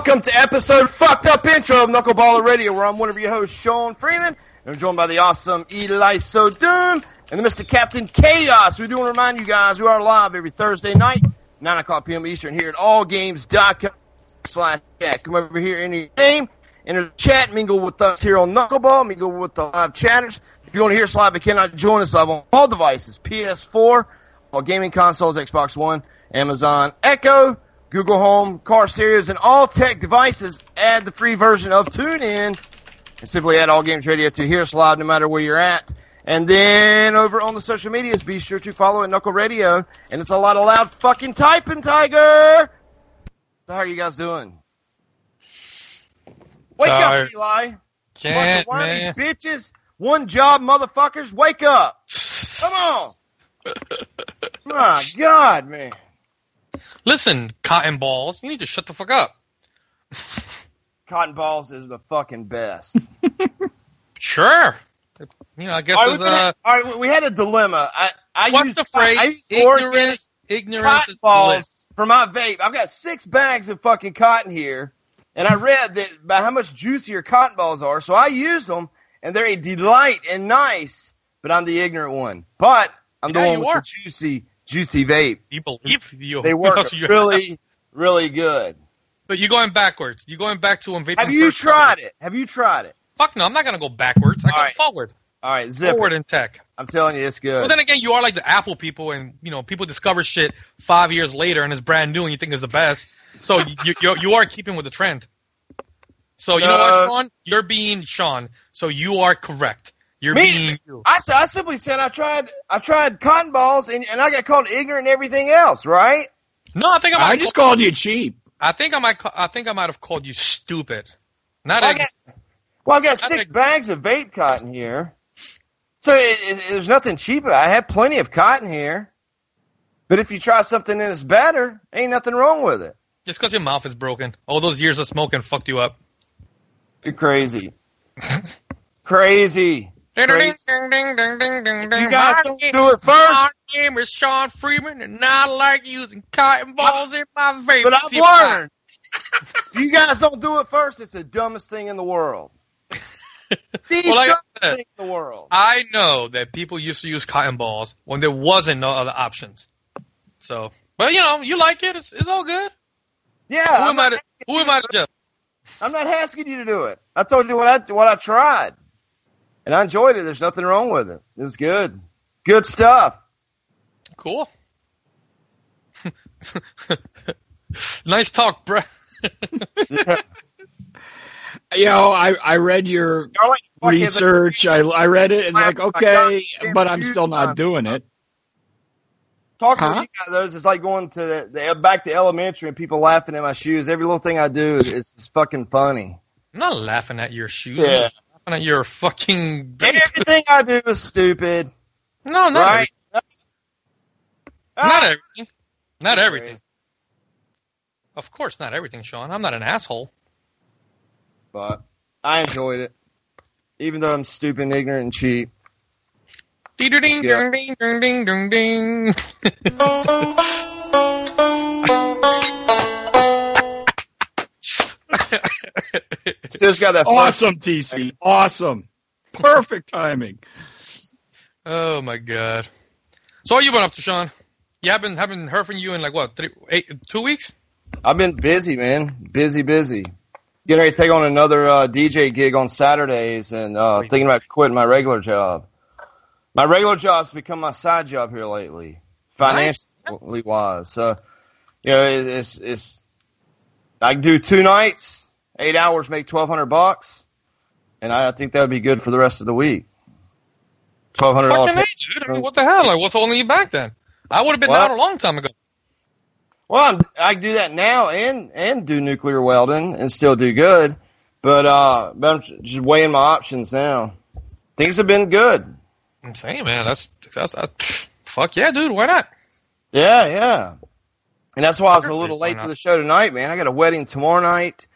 Welcome to episode fucked up intro of Knuckleballer Radio, where I'm one of your hosts, Sean Freeman, and I'm joined by the awesome Eli Doom and the Mr. Captain Chaos. We do want to remind you guys we are live every Thursday night, 9 o'clock p.m. Eastern, here at allgames.com slash. Come over here, enter your name, enter the chat, mingle with us here on Knuckleball, mingle with the live chatters. If you want to hear us live but cannot join us live on all devices, PS4, all gaming consoles, Xbox One, Amazon Echo, Google Home, car stereos, and all tech devices, add the free version of TuneIn and simply add All Games Radio to hear us live no matter where you're at. And then over on the social medias, be sure to follow at Knuckle Radio. And it's a lot of loud fucking typing, Tiger! So how are you guys doing? Wake Tired. up, Eli! Can't, Fucking man. bitches! One job, motherfuckers! Wake up! Come on! My God, man. Listen, cotton balls, you need to shut the fuck up. Cotton balls is the fucking best. Sure. You know, I guess All right, there's we uh, had- a. all right, we had a dilemma. I, I What's used, the phrase? I used Ignorance. Ignorance cotton is balls bliss. for my vape. I've got six bags of fucking cotton here, and I read that by how much juicier cotton balls are, so I use them, and they're a delight and nice. But I'm the ignorant one. But I'm the one with are. the juicy, juicy vape. You believe you. They work you- really, really good. But you're going backwards. You're going back to when vaping Have you first tried started. it? Have you tried it? Fuck no, I'm not gonna go backwards. I All go right. forward. All right, zip Forward it. in tech. I'm telling you, it's good. But then again, you are like the Apple people, and you know people discover shit five years later, and it's brand new, and you think it's the best. So you you you are keeping with the trend. So you know Uh, what, Sean? You're being Sean. So you are correct. You're Me? being you. I, s- I simply said I tried I tried cotton balls and, and I got called ignorant and everything else, right? No, I think I might. I just called, called you cheap. I think I might. I think I might have called you stupid. Not Well, I ex- got, well, I got I six think- bags of vape cotton here, so it, it, there's nothing cheap. I have plenty of cotton here, but if you try something that's better, ain't nothing wrong with it. just because your mouth is broken. All those years of smoking fucked you up. You're crazy, crazy. Ding, Crazy. ding, ding, ding, ding, ding, ding. You guys My don't name- do it first. My name is Sean Freeman, and I like using cotton balls in my vape. But I've learned. if you guys don't do it first, it's the dumbest thing in the world. The Well, like dumbest said- thing in the world. I know that people used to use cotton balls when there wasn't no other options. So, but you know, you like it. It's, it's all good. Yeah, Who I'm am I? To, who am I to judge? I'm not asking you to do it. I told you what I what I tried, and I enjoyed it. There's nothing wrong with it. It was good, good stuff. Cool. nice talk, bruh. You know, I, I read your like research. I, I read it and I- like, okay, but I'm still not doing it. Talking Huh? to you guys, those it's like going to the, the back to elementary and people laughing at my shoes. Every little thing I do, is it's fucking funny. I'm not laughing at your shoes. Yeah. Just at your fucking. Everything I do is stupid, No, not right? everything. Ah, Not everything. Not everything. Of course, not everything, Sean. I'm not an asshole. but I enjoyed it, even though I'm stupid, and ignorant, and cheap. Ding ding ding ding ding ding ding. Still got that. Awesome, TC. Awesome. Perfect timing. oh my god. So what you been up to, Sean? You haven't haven't heard from you in like what three eight two weeks? I've been busy, man. Busy, busy. Getting ready to take on another uh, DJ gig on Saturdays and uh, thinking about quitting my regular job. My regular job's become my side job here lately, financially wise. So, you know, it, it's it's I do two nights, eight hours, make twelve hundred bucks, and I, I think that would be good for the rest of the week. Twelve hundred dollars. Dude. I mean, what the hell? Like, what's holding you back then? I would have been What? out a long time ago. Well, I'm, I do that now and and do nuclear welding and still do good, but uh, but I'm just weighing my options now. Things have been good. I'm saying, man, that's that's, that's fuck yeah, dude. Why not? Yeah, yeah. And that's why I was a little late to the show tonight, man. I got a wedding tomorrow night,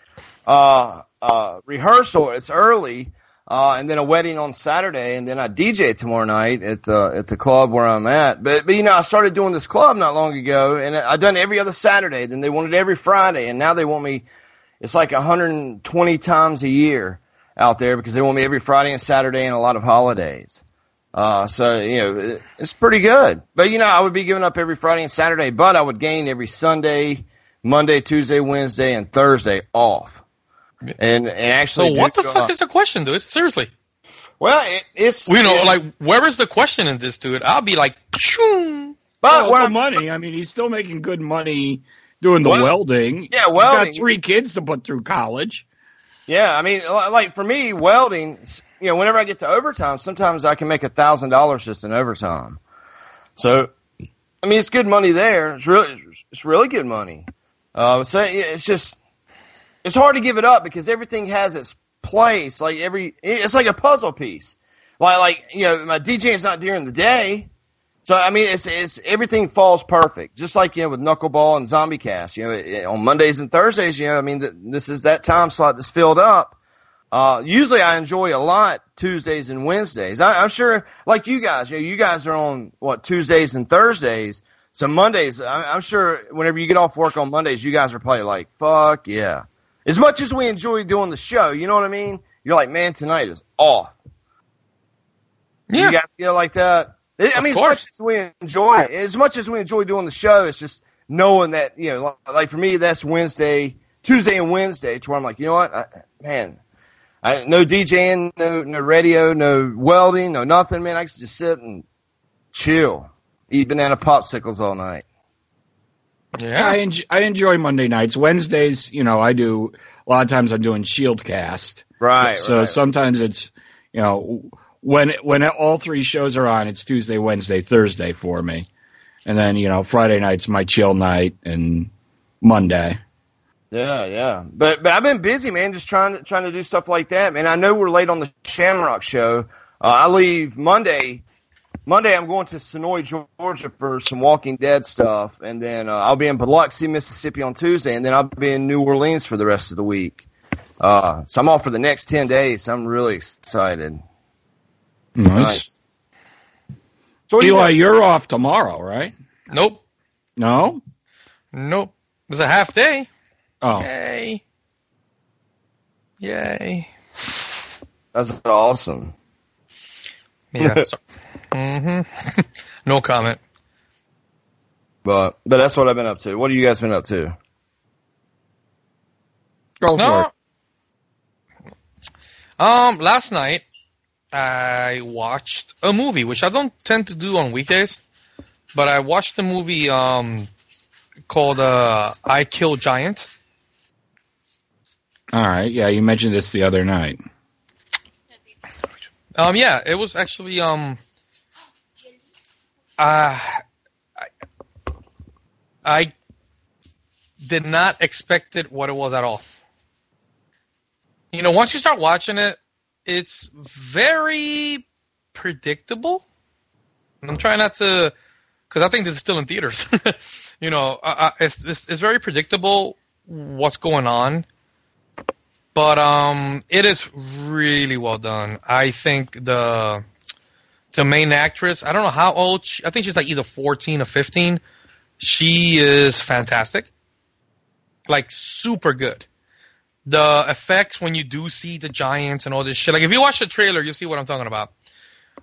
uh, uh, rehearsal. It's early, uh, and then a wedding on Saturday, and then I DJ tomorrow night at the at the club where I'm at. But but you know, I started doing this club not long ago, and I done every other Saturday. Then they wanted every Friday, and now they want me. It's like 120 times a year out there because they want me every Friday and Saturday and a lot of holidays. Uh, so you know, it, it's pretty good. But you know, I would be giving up every Friday and Saturday, but I would gain every Sunday, Monday, Tuesday, Wednesday, and Thursday off. And and actually, So what do, the fuck uh, is the question, dude? Seriously. well, it, it's You know, it- like where is the question in this, dude? I'll be like, Pshoo. but Well, what money. I mean, he's still making good money doing the Well, welding. yeah, He's welding. got three kids to put through college. yeah, I mean, like for me, welding. You know, whenever I get to overtime, sometimes I can make a thousand dollars just in overtime. So, I mean, it's good money there. It's really, it's really good money. Uh, so yeah, it's just, it's hard to give it up because everything has its place. Like every, it's like a puzzle piece. Like, like you know, my DJ is not during the day, so I mean, it's it's everything falls perfect. Just like you know with Knuckleball and Zombie Cast, you know, it- on Mondays and Thursdays, you know, I mean, th- this is that time slot that's filled up. Uh, usually I enjoy a lot Tuesdays and Wednesdays. I, I'm sure, like you guys, you know, you guys are on what Tuesdays and Thursdays. So Mondays, I, I'm sure whenever you get off work on Mondays, you guys are probably like, fuck yeah. As much as we enjoy doing the show, you know what I mean? You're like, man, tonight is off. Yeah. You guys feel like that? I mean, as much as we enjoy, as much as we enjoy doing the show, it's just knowing that you know, like, for me, that's Wednesday, Tuesday, and Wednesday, to where I'm like, you know what, I, man, I, no DJing, no no radio, no welding, no nothing, man. I can just sit and chill, eat banana popsicles all night. Yeah. I, enjoy, I enjoy Monday nights. Wednesdays, you know, I do a lot of times I'm doing Shield Cast, Right. so right. sometimes it's you know when when all three shows are on, it's Tuesday, Wednesday, Thursday for me, and then you know Friday night's my chill night and Monday. Yeah, yeah. But but I've been busy, man, just trying to trying to do stuff like that, man. I know we're late on the Shamrock show. Uh, I leave Monday. Monday, I'm going to Senoia, Georgia for some Walking Dead stuff, and then uh, I'll be in Biloxi, Mississippi on Tuesday, and then I'll be in New Orleans for the rest of the week. Uh, so I'm off for the next ten days. I'm really excited. Nice. So what you Eli, got? you're off tomorrow, right? Nope. No. Nope. It's a half day. Oh, Yay. Yay. That's awesome. Yeah. so, hmm no comment. But but that's what I've been up to. What have you guys been up to? go for No. it. Um, last night I watched a movie, which I don't tend to do on weekdays, but I watched a movie um called uh I Kill Giant. All right. Yeah, you mentioned this the other night. Um, yeah, it was actually um, uh, I, I did not expect it what it was at all. You know, once you start watching it, it's very predictable. I'm trying not to, because I think this is still in theaters. you know, it's, it's it's very predictable what's going on but um, it is really well done. I think the the main actress, I don't know how old. She, I think she's like either fourteen or fifteen. She is fantastic, like super good. The effects when you do see the giants and all this shit. Like if you watch the trailer, you'll see what I'm talking about.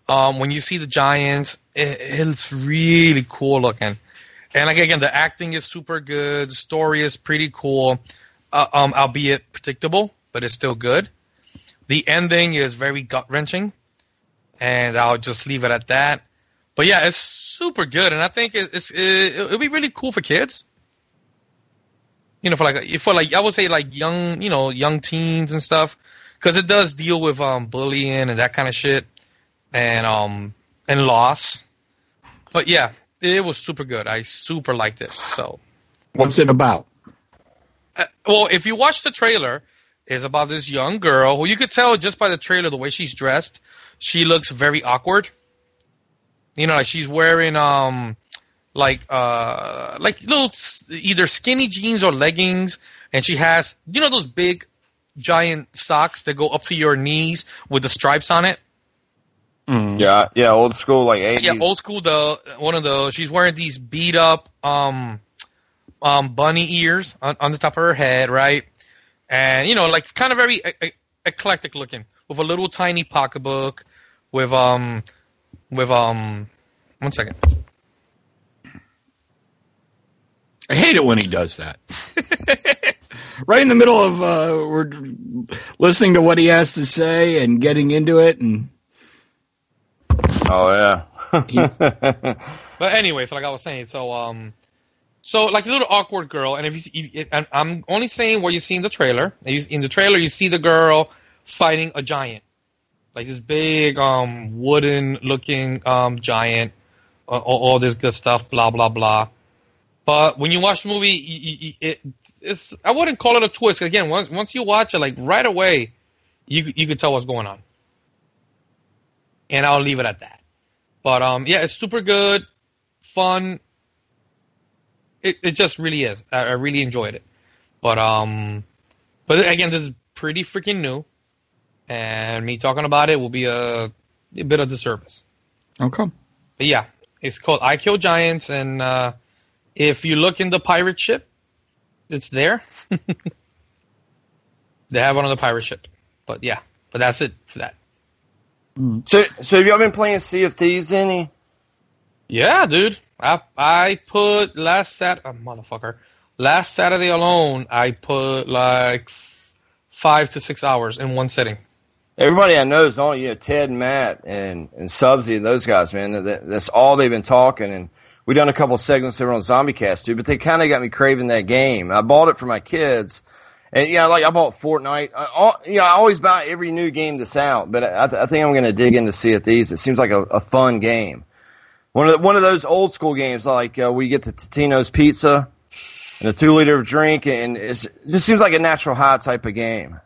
Um, when you see the giants, it, it's really cool looking. And like again, the acting is super good. The story is pretty cool, uh, um, albeit predictable, but it's still good. The ending is very gut wrenching, and I'll just leave it at that. But yeah, it's super good, and I think it- it's it, it'll be really cool for kids. You know, for like for like I would say like young, you know, young teens and stuff, because it does deal with um bullying and that kind of shit, and um and loss. But yeah, it was super good. I super liked it. So, What's it about? uh, well, if you watch the trailer, it's about this young girl who you could tell just by the trailer the way she's dressed. She looks very awkward. You know, like she's wearing um like uh like little s- either skinny jeans or leggings, and she has you know those big giant socks that go up to your knees with the stripes on it. Mm. Yeah, yeah, old school like 80s. Yeah, old school. The one of those. She's wearing these beat up um, um, bunny ears on, on the top of her head, right? And you know, like kind of very e- e- eclectic looking, with a little tiny pocketbook, with um, with um, one second. I hate it when he does that. right in the middle of uh, we're listening to what he has to say and getting into it, and Oh yeah. But anyway, so like I was saying, so um, so like a little awkward girl, and if you, if, and I'm only saying what you see in the trailer. In the trailer, you see the girl fighting a giant, like this big um wooden looking um giant, uh, all, all this good stuff, blah blah blah. But when you watch the movie, you, you, it, it's I wouldn't call it a twist. Again, once once you watch it, like right away, you you could tell what's going on. And I'll leave it at that. But um, yeah, it's super good, fun. It it just really is. I, I really enjoyed it. But um, but again, this is pretty freaking new, and me talking about it will be a, a bit of a disservice. okay. But yeah, it's called I Kill Giants, and uh, if you look in the pirate ship, it's there. they have one on the pirate ship. But yeah, but that's it for that. so, so have y'all been playing Sea of Thieves any? Yeah, dude. I I put last Sat uh, motherfucker. Last Saturday alone, I put like f- five to six hours in one sitting. Everybody I know is on, you know, Ted and Matt and, and Subsy and those guys, man. That, that's all they've been talking. And we done a couple segments over on Zombie Cast too, but they kind of got me craving that game. I bought it for my kids. And yeah, like I bought Fortnite. I, all, you know, I always buy every new game that's out, but I, I think I'm going to dig into Sea of Thieves. It seems like a, a fun game. One of the, one of those old school games, like uh, we get the Totino's pizza and a two liter of drink, and it's, it just seems like a natural high type of game.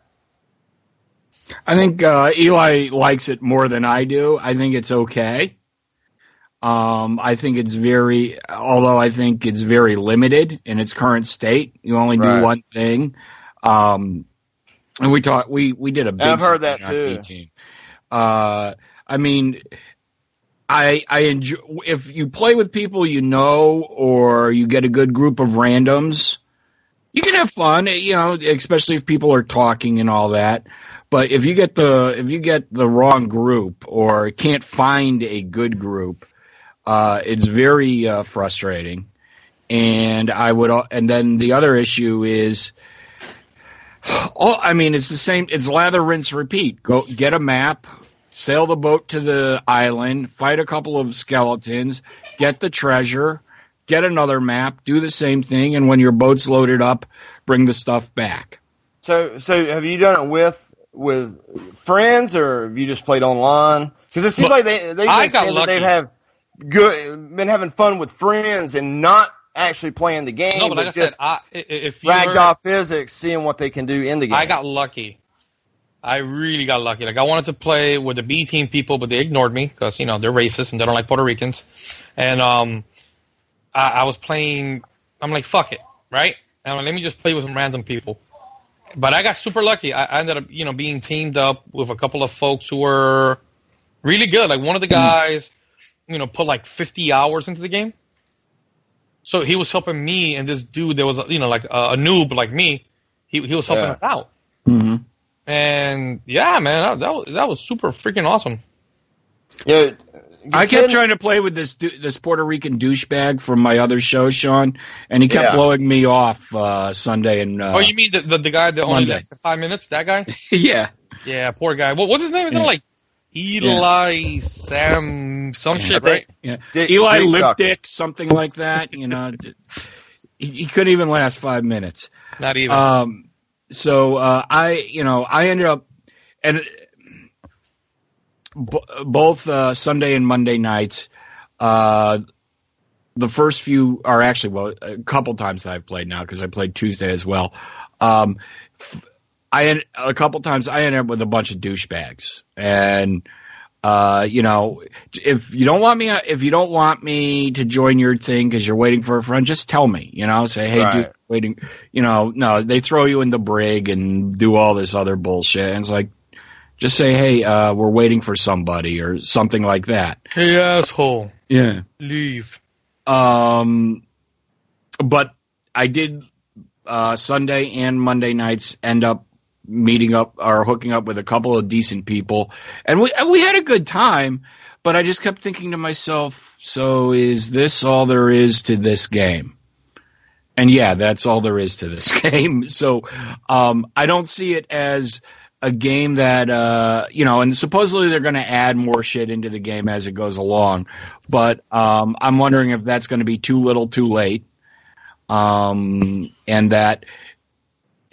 I think uh, Eli likes it more than I do. I think it's okay. Um, I think it's very, although I think it's very limited in its current state. You only do Right. one thing. Um, and we talked, we we did a big. I've heard that too. Uh, I mean, I I enjoy if you play with people you know or you get a good group of randoms. You can have fun, you know, especially if people are talking and all that. But if you get the if you get the wrong group or can't find a good group, uh, it's very uh, frustrating. And I would, and then the other issue is, all, I mean, it's the same. It's lather, rinse, repeat. Go get a map, sail the boat to the island, fight a couple of skeletons, get the treasure, get another map, do the same thing, and when your boat's loaded up, bring the stuff back. So, so have you done it with with friends, or have you just played online? Because it seems Look, like they they I just got said that they've have good been having fun with friends and not actually playing the game, No, but like I said, just I, if you ragdoll physics, seeing what they can do in the game. I got lucky. I really got lucky. Like I wanted to play with the B team people, but they ignored me because you know they're racist and they don't like Puerto Ricans. And um, I, I was playing. I'm like, fuck it, right? And I'm like, let me just play with some random people. But I got super lucky. I, I ended up, you know, being teamed up with a couple of folks who were really good. Like one of the guys, you know, put like 50 hours into the game. So he was helping me, and this dude, there was, a, you know, like a, a noob like me. He he was helping Yeah. us out. Mm-hmm. And yeah, man, that, that was that was super freaking awesome. You know, I kept trying to play with this this Puerto Rican douchebag from my other show, Sean, and he kept Yeah. blowing me off uh, Sunday and uh, oh, you mean the the, the guy that only Monday. lasted five minutes? That guy? yeah, yeah, poor guy. What what's his name? Isn't Yeah. it like Eli Sam some shit, right? yeah. Dick- Eli Dick sucker. Lipdick, something like that. You know, he, he couldn't even last five minutes. Not even. Um, so uh, I, you know, I ended up, and b- both uh, Sunday and Monday nights, uh, the first few are actually well, a couple times that I've played now because I played Tuesday as well. Um, I en- a couple times I ended up with a bunch of douchebags, and uh, you know, if you don't want me, if you don't want me to join your thing because you're waiting for a friend, just tell me. You know, say, hey, Right. dude, waiting. You know, no, they throw you in the brig and do all this other bullshit, and it's like, just say, hey, uh, we're waiting for somebody or something like that. hey asshole, Yeah. leave. Um, but I did uh, Sunday and Monday nights end up meeting up or hooking up with a couple of decent people, and we and we had a good time. But I just kept thinking to myself, so is this all there is to this game? And yeah, that's all there is to this game. So um, I don't see it as a game that uh, you know, and supposedly they're going to add more shit into the game as it goes along. But um, I'm wondering if that's going to be too little, too late, um, and that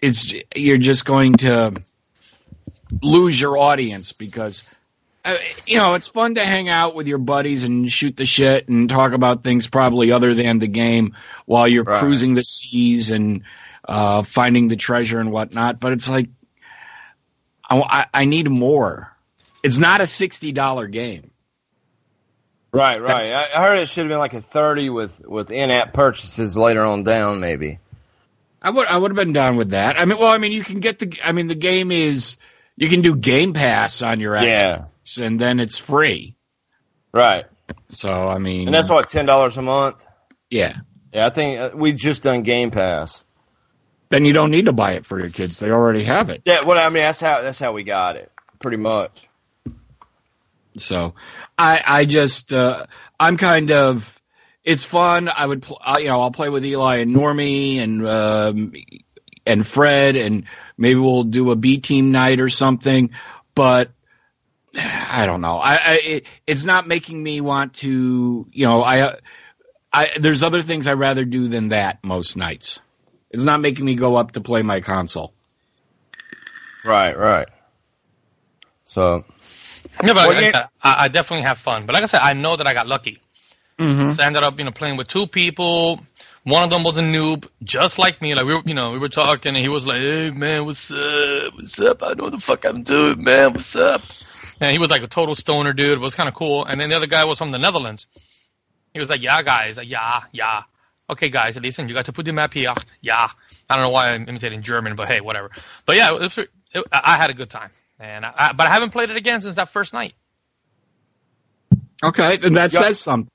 it's you're just going to lose your audience because uh, you know it's fun to hang out with your buddies and shoot the shit and talk about things probably other than the game while you're Right. cruising the seas and uh, finding the treasure and whatnot. But it's like I, I, need more. It's not a sixty dollar game. Right, right. I, I heard it should have been like a thirty with with in-app purchases later on down, maybe. I would I would have been down with that. I mean, well, I mean, you can get the. I mean, the game is you can do Game Pass on your Yeah. Xbox, and then it's free. Right, So I mean, and that's what ten dollars a month. yeah. Yeah, I think uh, we just done Game Pass. Then you don't need to buy it for your kids; they already have it. Yeah, well, I mean that's how that's how we got it, pretty much. So I I just uh, I'm kind of it's fun. I would pl- I, you know I'll play with Eli and Normie and um, and Fred and maybe we'll do a B team night or something. But I don't know. I, I it, it's not making me want to you know I I there's other things I'd rather do than that most nights. It's not making me go up to play my console. Right, right. So Yeah, but Well, like I, said, I, I definitely have fun. But like I said, I know that I got lucky. Mm-hmm. So I ended up, you know, playing with two people. One of them was a noob, just like me. Like we were, you know, we were talking, and he was like, "Hey, man, what's up? What's up? I know what the fuck I'm doing, man. What's up?" And he was like a total stoner dude. It was kind of cool. And then the other guy was from the Netherlands. He was like, "Yeah, guys, yeah, yeah." Okay, guys, listen, you got to put the map here. Yeah. I don't know why I'm imitating German, but hey, whatever. But yeah, it was, it, I I had a good time, and I, I, but I haven't played it again since that first night. Okay, and that Yeah. says something.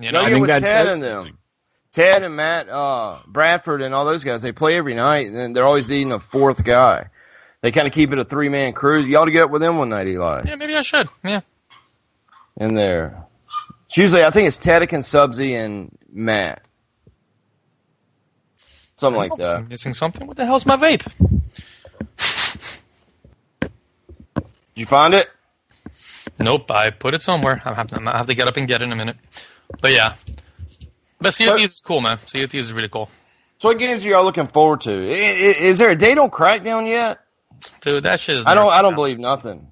You No, know, I yeah, think that says and them. something. Ted and Matt, uh, Bradford and all those guys, they play every night, and they're always needing a fourth guy. They kind of keep it a three man crew. You ought to get up with them one night, Eli. yeah, maybe I should. Yeah. In there, it's usually I think it's Teddick and Subsy and Matt, something like that. I'm missing something. What the hell's my vape? Did you find it? Nope, I put it somewhere. I have to, I have to get up and get it in a minute. But yeah. But Sea of Thieves is cool, man. Sea of Thieves is really cool. So what games are y'all looking forward to? I- i- Is there a date on Crackdown yet? Dude, that shit is I don't. I don't believe nothing.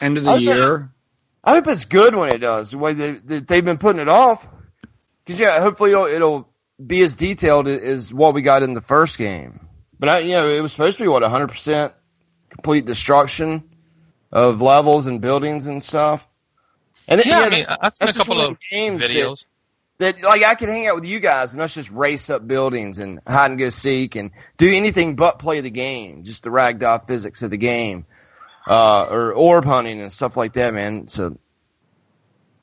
End of the I think- year. I hope it's good when it does. The way they, that they've been putting it off. Because yeah, hopefully it'll, it'll be as detailed as what we got in the first game. But I, you know, it was supposed to be what 100 percent complete destruction of levels and buildings and stuff. And then, Yeah, I mean, that's, I've seen a couple one of them games that- videos. That like I could hang out with you guys and us just race up buildings and hide and go seek and do anything but play the game, just the ragdoll physics of the game, uh, or orb hunting and stuff like that, man. So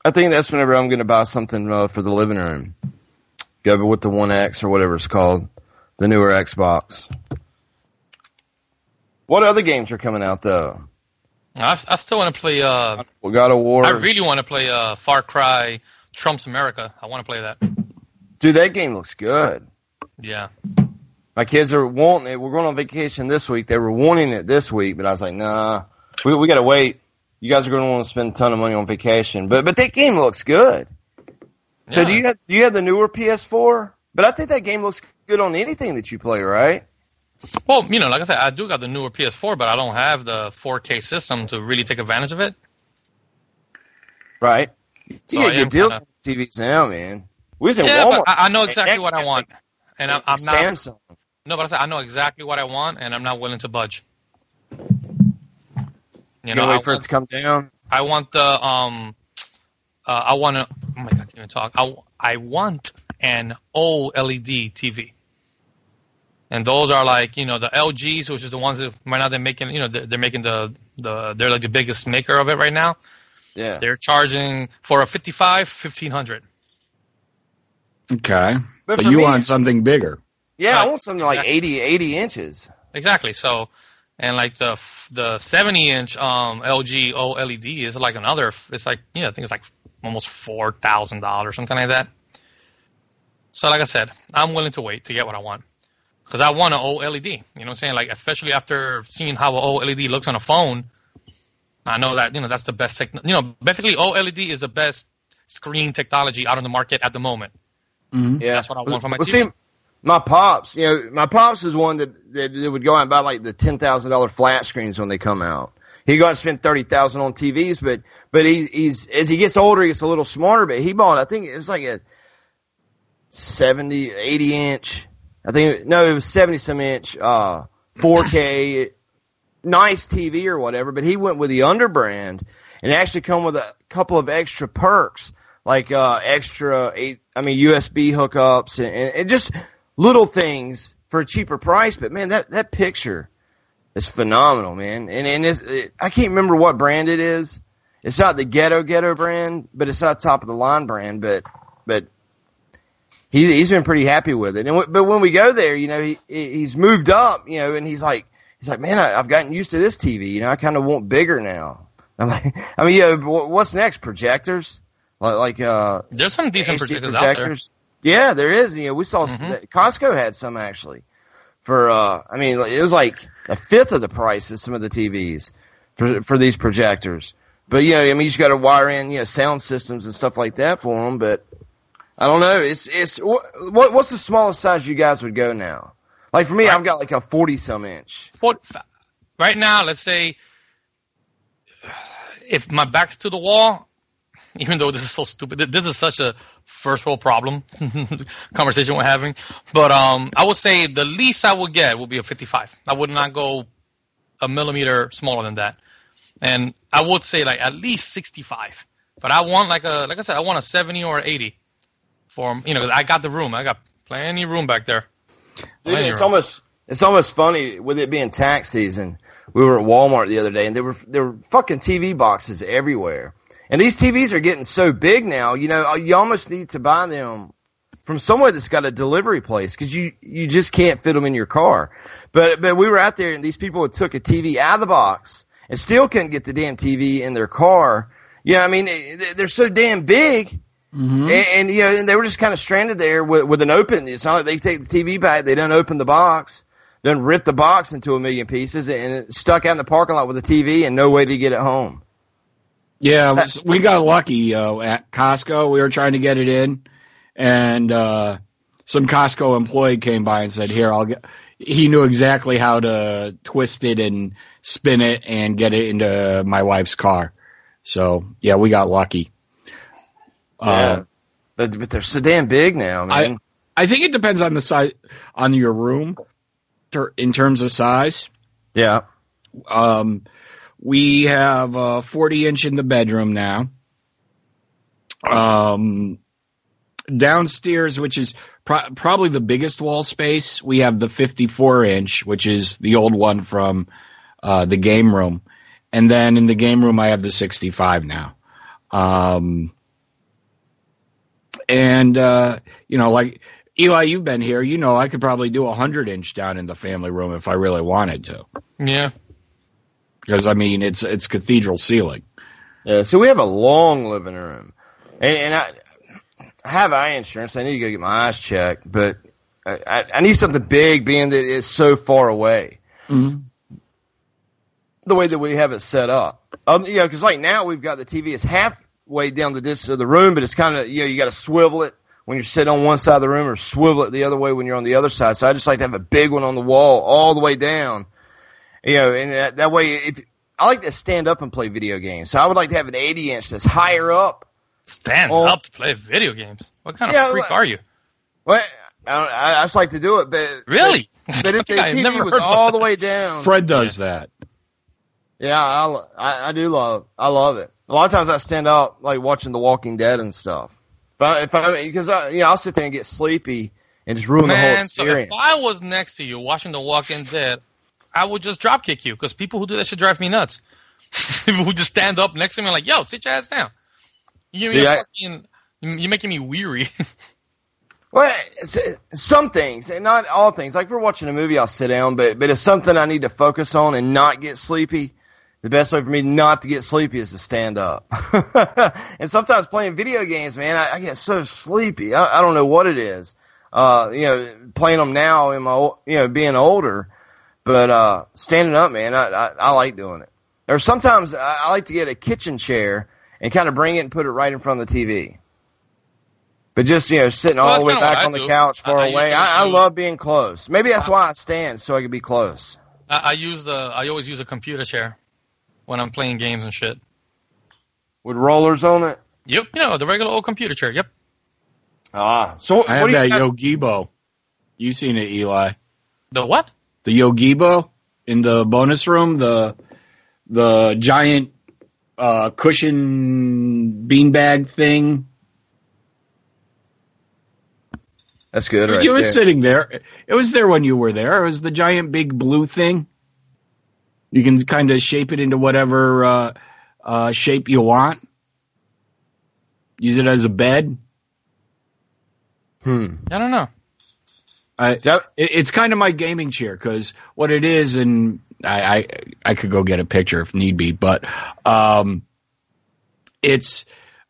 I think that's whenever I'm going to buy something uh, for the living room. Go with the One X or whatever it's called, the newer Xbox. What other games are coming out though? I, I still want to play. Uh, God of War. I really want to play uh, Far Cry Trump's America. I want to play that. Dude, that game looks good. Yeah. My kids are wanting it. We're going on vacation this week. They were wanting it this week, but I was like, nah, we, we got to wait. You guys are going to want to spend a ton of money on vacation, but but that game looks good. So do you have do you have the newer PS4? But I think that game looks good on anything that you play, right? Well, you know, like I said, I do got the newer PS4, but I don't have the 4K system to really take advantage of it. Right. You So get good deals kinda- on TVs now, man. We was in Yeah, Walmart. I, I know exactly what I want, and I'm, I'm not. Samsung. No, but I said I know exactly what I want, and I'm not willing to budge. You You know, know, I wait for it want, to come down. I want the um, uh, I want to. Oh my god, I can't even talk. I I want an OLED TV, and those are like you know the LGs, which is the ones that right now they're making. You know, they're, they're making the the they're like the biggest maker of it right now. Yeah. They're charging for a 55, 1500. Okay. But But, you me- want something bigger. Yeah, I want something like Exactly. 80, 80 inches. Exactly. So, and like the the 70 inch um, LG OLED is like another. It's like yeah, I think it's like almost four thousand dollars, something like that. So, like I said, I'm willing to wait to get what I want because I want an OLED. You know what I'm saying? Like especially after seeing how an OLED looks on a phone, I know that you know that's the best tech. You know, basically OLED is the best screen technology out on the market at the moment. Mhm. Yeah, That's what I want for my well, TV. See, my pops, you know, my pops was one that, that, that would go out and buy like the ten thousand dollar flat screens when they come out. He go out and spend thirty thousand on TVs, but but he, he's as he gets older, he gets a little smarter. But he bought, I think it was like a 70, 80 inch. I think no, it was seventy some inch, uh, four K, nice TV or whatever. But he went with the underbrand and actually come with a couple of extra perks like uh extra eight I mean USB hookups and, and, and just little things for a cheaper price. But man, that that picture is phenomenal, man. And and it's, it, I can't remember what brand it is. It's not the ghetto ghetto brand, but it's not top of the line brand. But but he he's been pretty happy with it. And but when we go there, you know, he he's moved up, you know, and he's like he's like, man, I, I've gotten used to this TV. You know, I kind of want bigger now. I'm like, I mean, yeah, what's next? Projectors, like like uh, There's some decent projectors, out there. Yeah, there is. You know, we saw Mhm. Costco had some actually. For uh, I mean, it was like a fifth of the price of some of the TVs for for these projectors. But you know, I mean, you just got to wire in you know sound systems and stuff like that for them. But I don't know. It's it's what what's the smallest size you guys would go now? Like for me, Right. I've got like a forty some inch. Right now, let's say if my back's to the wall, even though this is so stupid, this is such a first world problem conversation we're having. But um, I would say the least I would get would be a 55. I would not go a millimeter smaller than that, and I would say like at least 65. But I want like a like I said, I want a 70 or 80 for you know 'cause I got the room. I got plenty of room back there. Dude, it's almost it's almost funny with it being tax season. We were at Walmart the other day, and there were there were fucking TV boxes everywhere. And these TVs are getting so big now. You know, you almost need to buy them from somewhere that's got a delivery place because you you just can't fit them in your car. But but we were out there, and these people had took a TV out of the box and still couldn't get the damn TV in their car. Yeah, I mean they're so damn big. Mhm. And, and you know, and they were just kind of stranded there with, with an open. It's not like they take the TV back, they don't open the box, then rip the box into a million pieces, and it stuck out in the parking lot with the TV and no way to get it home. Yeah, we got lucky uh, at Costco. We were trying to get it in, and uh, some Costco employee came by and said, "Here, I'll get." He knew exactly how to twist it and spin it and get it into my wife's car. So yeah, we got lucky. Yeah. Uh, But but they're so damn big now, man. I think it depends on the size on your room, ter- in terms of size. yeah. Um, we have a 40 inch in the bedroom now. Um, downstairs, which is pro- probably the biggest wall space, we have the 54 inch, which is the old one from uh, the game room. And then in the game room, I have the 65 now. Um, and, uh, you know, like Eli, you've been here. You know, I could probably do a 100 inch down in the family room if I really wanted to. Yeah. because I mean it's it's cathedral ceiling. Yeah, so we have a long living room, and, and I, I have eye insurance. I need to go get my eyes checked, but I, I, I need something big, being that it's so far away. Mm-hmm. The way that we have it set up, um, you know, because like now we've got the TV is halfway down the distance of the room, but it's kind of you know you got to swivel it when you're sitting on one side of the room, or swivel it the other way when you're on the other side. So I just like to have a big one on the wall all the way down, you know, and that, that way if I like to stand up and play video games, so I would like to have an 80 inch that's higher up. Stand Oh. up to play video games. What kind of freak like- are you? Well, I, don't, I, I just like to do it, but Really? But if the I've TV never was all of the way down, Fred does that. yeah, I, I I do love I love it. A lot of times I stand up like watching The Walking Dead and stuff. But if I because I you know I'll sit there and get sleepy and just ruin the whole Man, so experience. if I was next to you watching The Walking Dead, I would just drop kick you because people who do that should drive me nuts. people who just stand up next to me like, "Yo, sit your ass down." You Dude, I- fucking, you're making me weary. Well, some things, and not all things. Like if we're watching a movie, I'll sit down, but but it's something I need to focus on and not get sleepy. The best way for me not to get sleepy is to stand up. and sometimes playing video games, man, I, I get so sleepy. I, I don't know what it is. Uh, you know, playing them now in my, you know, being older, but uh, standing up, man, I, I, I like doing it. Or sometimes I, I like to get a kitchen chair and kind of bring it and put it right in front of the TV. But just you know, sitting Well, all the way back on the do. couch far away, I, I love being close. Maybe that's why I stand so I can be close. I, I use the, I always use a computer chair when I'm playing games and shit. With rollers on it. Yep, you know the regular old computer chair. Yep. Ah, so what, I what have do you that guys, Yogibo. You seen it, Eli? The what? The Yogibo in the bonus room, the the giant uh, cushion beanbag thing. That's good, right it was there. sitting there. It was there when you were there. It was the giant big blue thing. You can kind of shape it into whatever uh, uh, shape you want. Use it as a bed. Hmm. I don't know. I, Yep. it, it's kind of my gaming chair because what it is, and I, I I could go get a picture if need be, but um, it's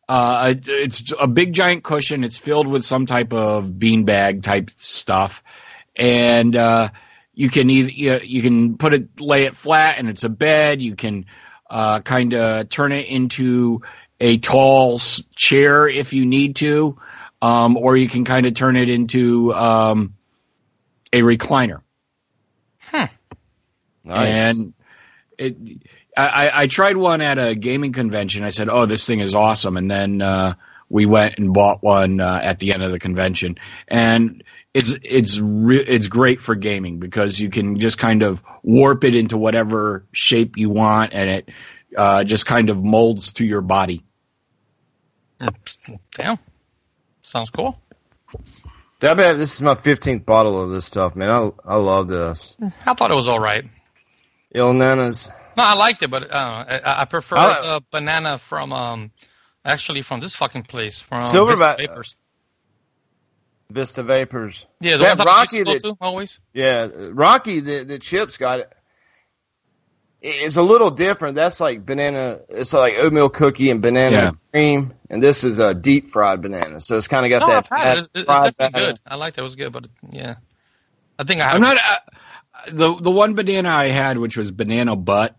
uh, it's a big giant cushion. It's filled with some type of beanbag type stuff, and uh, you can either you, you can put it lay it flat, and it's a bed. You can uh, kind of turn it into a tall s- chair if you need to, um, or you can kind of turn it into um, a recliner. Nice. And it, I, I- I tried one at a gaming convention. I said, "Oh, this thing is awesome," and then uh, we went and bought one uh, at the end of the convention, and it's it's re- it's great for gaming because you can just kind of warp it into whatever shape you want, and it uh, just kind of molds to your body. Damn. Sounds cool. I bet this is my 15th bottle of this stuff, man. I, I love this. I thought it was all right. Il Nanas. No, I liked it, but uh, I, I prefer I- banana from um, actually from this fucking place from Silverback- Vista Vapors. Vista Vapors. Yeah, the that one Rocky Rocky that- to always. Yeah, Rocky, the, the chips got it. It's a little different. That's like banana. It's like oatmeal cookie and banana Yeah. cream, and this is a deep fried banana. So it's kind of got No, that I've had it. It's, it's fried definitely good. I liked it. It was good, but yeah, I think I have. I'm not uh, the the one banana I had, which was banana butt,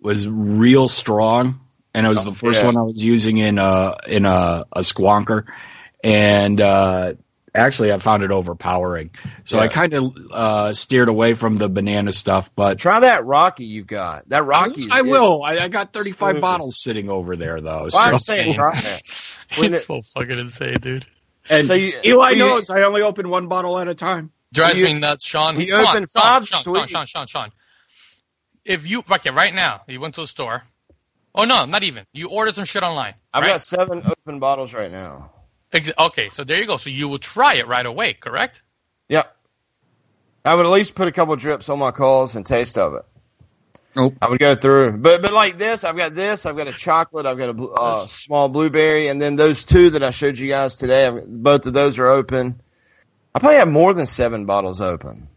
was real strong, and it was Oh, the first yeah. one I was using in a in a, a squonker, and uh, actually I found it overpowering. So I kind of uh, steered away from the banana stuff, but. Try that Rocky you've got. That Rocky. I is- will. I, I got 35 bottles sitting over there, though. Well, I'm saying try that. It's so fucking insane, dude. and So you- Eli so you- knows I only open one bottle at a time. Drives You- me nuts, Sean. you Come on, open five, Sean, so Sean, Sean, Sean, Sean. If you okay right now, you went to a store. Oh no, not even. You ordered some shit online. I've right? got seven open bottles right now. Ex- Okay, so there you go. So you will try it right away, correct? Yep. I would at least put a couple drips on my coils and taste of it. Nope. I would go through, but but like this, I've got this, I've got a chocolate, I've got a uh, small blueberry, and then those two that I showed you guys today, I've, both of those are open. I probably have more than seven bottles open.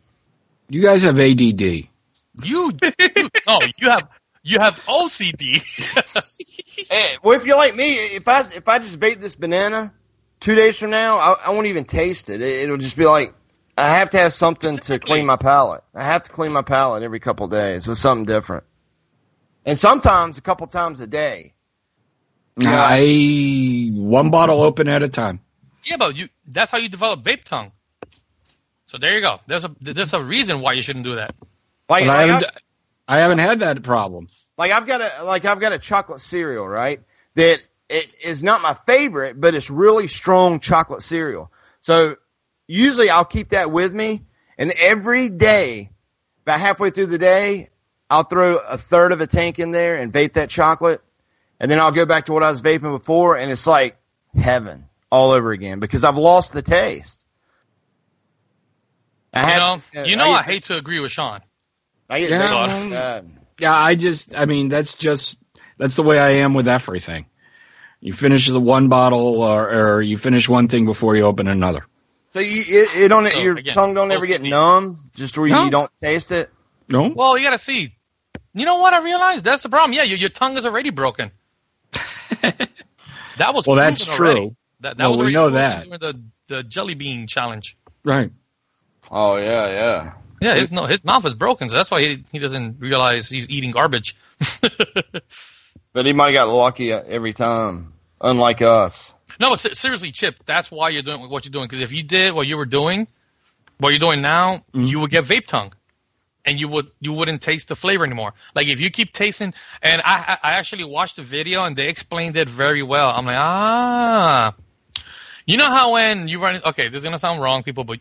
You guys have ADD. You, you no, you have You have OCD. Hey, well, if you're like me, if I if I just vape this banana, two days from now, I, I won't even taste it. it. It'll just be like I have to have something to clean my palate. I have to clean my palate every couple of days with something different, and sometimes a couple times a day. Yeah. I one bottle open at a time. yeah, but you that's how you develop vape tongue. So there you go. There's a there's a reason why you shouldn't do that. Like, But I haven't, I, I haven't had that problem. like I've got a like I've got a chocolate cereal, right? That it is not my favorite, but it's really strong chocolate cereal. So usually I'll keep that with me, and every day, about halfway through the day, I'll throw a third of a tank in there and vape that chocolate, and then I'll go back to what I was vaping before, and it's like heaven all over again because I've lost the taste. I You know, uh, you know, I get- hate to agree with Sean. I get Yeah. Yeah, I just, I mean, that's just, that's the way I am with everything. You finish the one bottle or, or you finish one thing before you open another. So you, it, it don't, So, your again, tongue don't ever get numb, just where No. you don't taste it. No? Well, you gotta see. You know what? I realized that's the problem. Yeah, your, your tongue is already broken. That was Well, that's proven already. true. That, that Well, was we know that. the the jelly bean challenge. Right. Oh yeah, yeah. Yeah, his no, his mouth is broken, so that's why he he doesn't realize he's eating garbage. But he might have got lucky every time, unlike us. no, but seriously, Chip, that's why you're doing what you're doing. Because if you did what you were doing, what you're doing now, Mhm. you would get vape tongue, and you would you wouldn't taste the flavor anymore. Like if you keep tasting, and I I I actually watched the video and they explained it very well. I'm like ah, you know how when you run okay, this is gonna sound wrong, people, but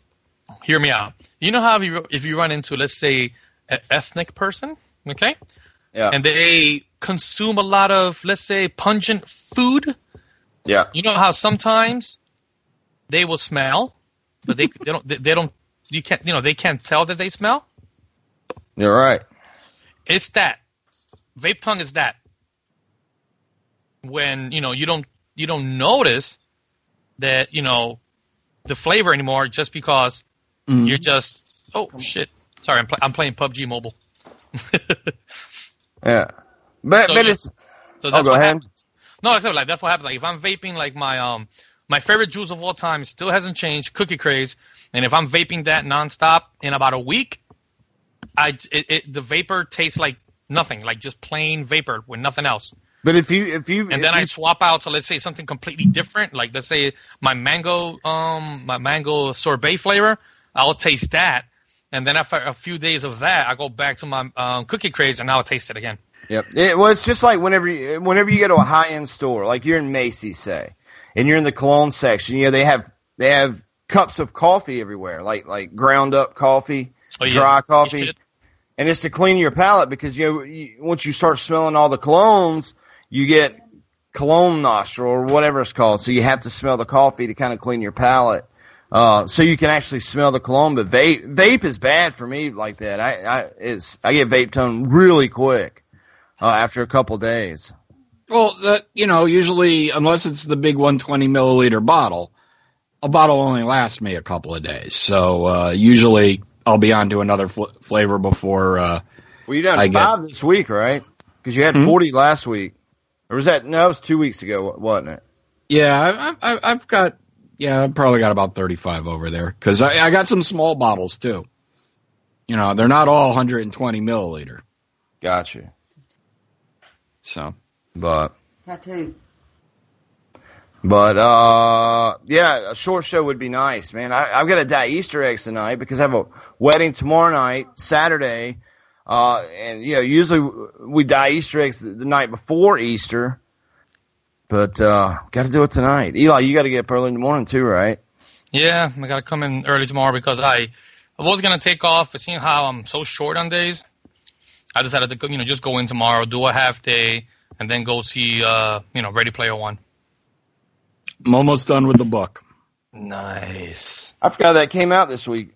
hear me out. You know how if you if you run into let's say an ethnic person, okay, Yeah, and they consume a lot of let's say pungent food. yeah. You know how sometimes they will smell, but they they don't they, they don't you can't you know they can't tell that they smell. You're right. It's that vape tongue is that when you know you don't you don't notice that you know the flavor anymore just because Mhm. you're just oh shit sorry I'm pl- I'm playing PUBG Mobile. Yeah, but So but it's. So Oh, that's go what ahead. happens. No, like that's what happens. Like if I'm vaping, like my um my favorite juice of all time still hasn't changed, Cookie Craze, and if I'm vaping that nonstop in about a week, I it, it, the vapor tastes like nothing, like just plain vapor with nothing else. But if you if you And if then you, I swap out to let's say something completely different, like let's say my mango um my mango sorbet flavor, I'll taste that. And then after a few days of that, I go back to my um, cookie craze and I'll taste it again. Yep. It, well, it's just like whenever you, whenever you go to a high end store, like you're in Macy's, say, and you're in the cologne section. You know they have they have cups of coffee everywhere, like like ground up coffee, Oh, yeah. dry coffee, and it's to clean your palate because you know you, once you start smelling all the colognes, you get cologne nostril or whatever it's called. So you have to smell the coffee to kind of clean your palate. Uh, so you can actually smell the cologne, but vape, vape is bad for me like that. I, I, it's, I get vape tongue really quick, uh, after a couple days. Well, that you know, usually unless it's the big 120 milliliter bottle, a bottle only lasts me a couple of days. So uh, usually I'll be on to another fl- flavor before. Uh, Well, you done I get- five this week, right? Cause you had Hmm? 40 last week. Or was that, no, it was two weeks ago, wasn't it? yeah, I, I, I've got yeah, I've probably got about 35 over there because I, I got some small bottles too. You know, they're not all 120 milliliter. Gotcha. So But, Tattoo. but, uh, yeah, a short show would be nice, man. I, I've got to dye Easter eggs tonight because I have a wedding tomorrow night, Saturday. Uh, and, you know, usually we dye Easter eggs the, the night before Easter. But, uh, got to do it tonight. Eli, you got to get up early in the morning too, right? Yeah, I gotta come in early tomorrow because I, I was gonna take off, but seeing how I'm so short on days, I decided to go, you know just go in tomorrow, do a half day, and then go see uh you know Ready Player One. I'm almost done with the book. Nice. I forgot that came out this week.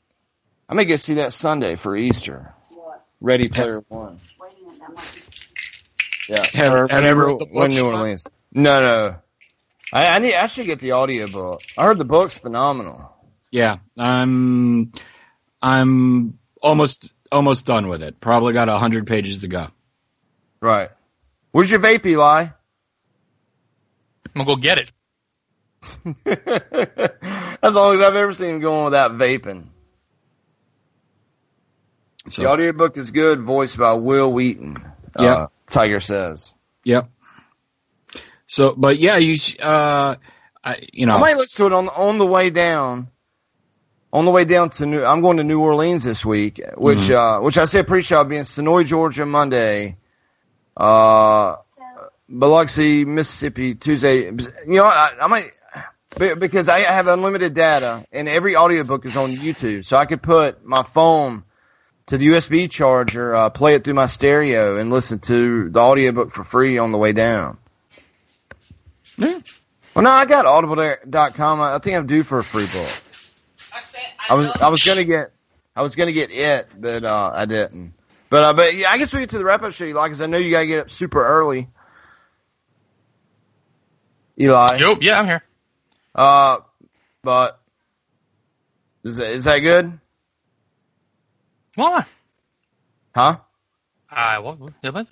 I may go see that Sunday for Easter. What? Ready Player One. Waiting on that one. Yeah. Have- Or have you the when New Sean? Orleans. No, no. I, I need. I should get the audio book. I heard the book's phenomenal. Yeah, I'm I'm almost almost done with it. Probably got a hundred pages to go. Right. Where's your vape, Eli? I'm gonna go get it. That's the longest I've ever seen him going without vaping. So, The audiobook is good, voiced by Wil Wheaton. Yeah. Uh, Tiger says. Yep. So, but yeah, you, uh, I, you know, I might listen to it on on the way down. On the way down to New, I'm going to New Orleans this week, which Mm-hmm. uh, which I said pre-show I'll be in Senoia, Georgia Monday, uh, Biloxi, Mississippi Tuesday. You know, I, I might be- because I have unlimited data and every audiobook is on YouTube, so I could put my phone to the USB charger, uh, play it through my stereo, and listen to the audiobook for free on the way down. Yeah. Well, no, I got audible.com. I think I'm due for a free book. I was I was gonna get I was gonna get it, but uh, I didn't. But uh, but yeah, I guess we get to the wrap up show, Eli, because I know you gotta get up super early. Eli, Yup, yeah, I'm here. uh, but is that, is that good? Well, Huh? I what? But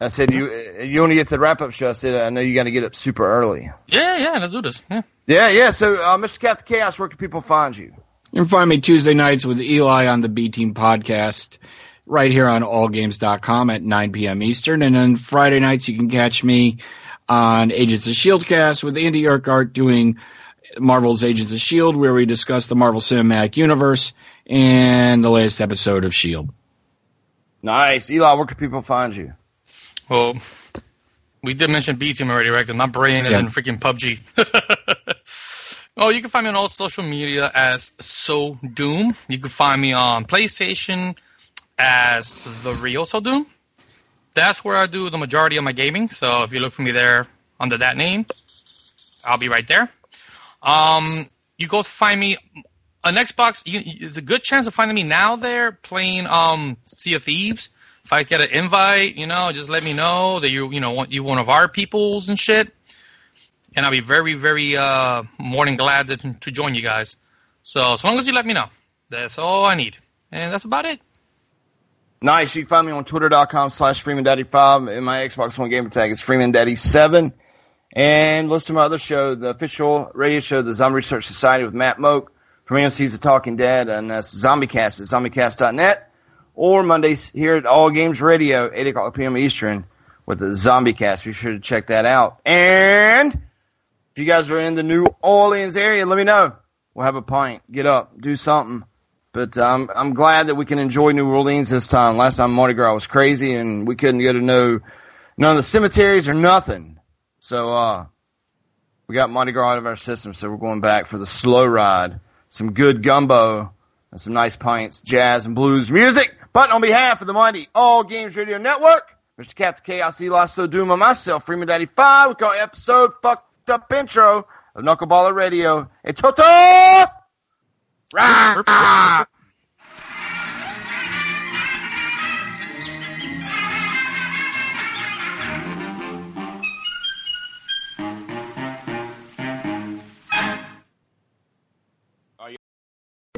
I said you you only get to the wrap up show. I said I know you got to get up super early. yeah, yeah. Let's do this. Yeah. Yeah, yeah. So, uh, Mr. Cat the Chaos, where can people find you? You can find me Tuesday nights with Eli on the B Team podcast right here on allgames.com at 9 p.m. Eastern. And then Friday nights you can catch me on Agents of S.H.I.E.L.D. cast with Andy Urquhart doing Marvel's Agents of S.H.I.E.L.D., where we discuss the Marvel Cinematic Universe and the latest episode of S.H.I.E.L.D. Nice, Eli. Where can people find you? Well, we did mention B Team already, right? 'Cause my brain is Yeah. in freaking PUBG. oh, you can find me on all social media as So Doom. You can find me on PlayStation as the real So Doom. That's where I do the majority of my gaming. So if you look for me there under that name, I'll be right there. Um, you go find me on Xbox. You, it's a good chance of finding me now there playing um Sea of Thieves. If I get an invite, you know, just let me know that you you know want you one of our peoples and shit, and I'll be very very uh more than glad to to join you guys. So as long as you let me know, that's all I need, and that's about it. Nice. You can find me on twitter.com slash FreemanDaddy5. And my Xbox One gamer tag is FreemanDaddy7. And listen to my other show, the official radio show, the Zombie Research Society with Matt Mogk from AMC's The Talking Dead. And that's ZombieCast at ZombieCast.net. Or Mondays here at All Games Radio, 8 o'clock p.m. Eastern with the ZombieCast. Be sure to check that out. And if you guys are in the New Orleans area, let me know. We'll have a pint. Get up. Do something. But um, I'm glad that we can enjoy New Orleans this time. Last time Mardi Gras was crazy, and we couldn't go to no none of the cemeteries or nothing. So uh, we got Mardi Gras out of our system, so we're going back for the slow ride. Some good gumbo and some nice pints, jazz and blues music. But on behalf of the mighty All Games Radio Network, Mr. Cat the Chaos, Eli So Doom, and myself, Freeman Daddy Five, we call episode fucked up intro of Knuckleballer Radio. It's! Rah!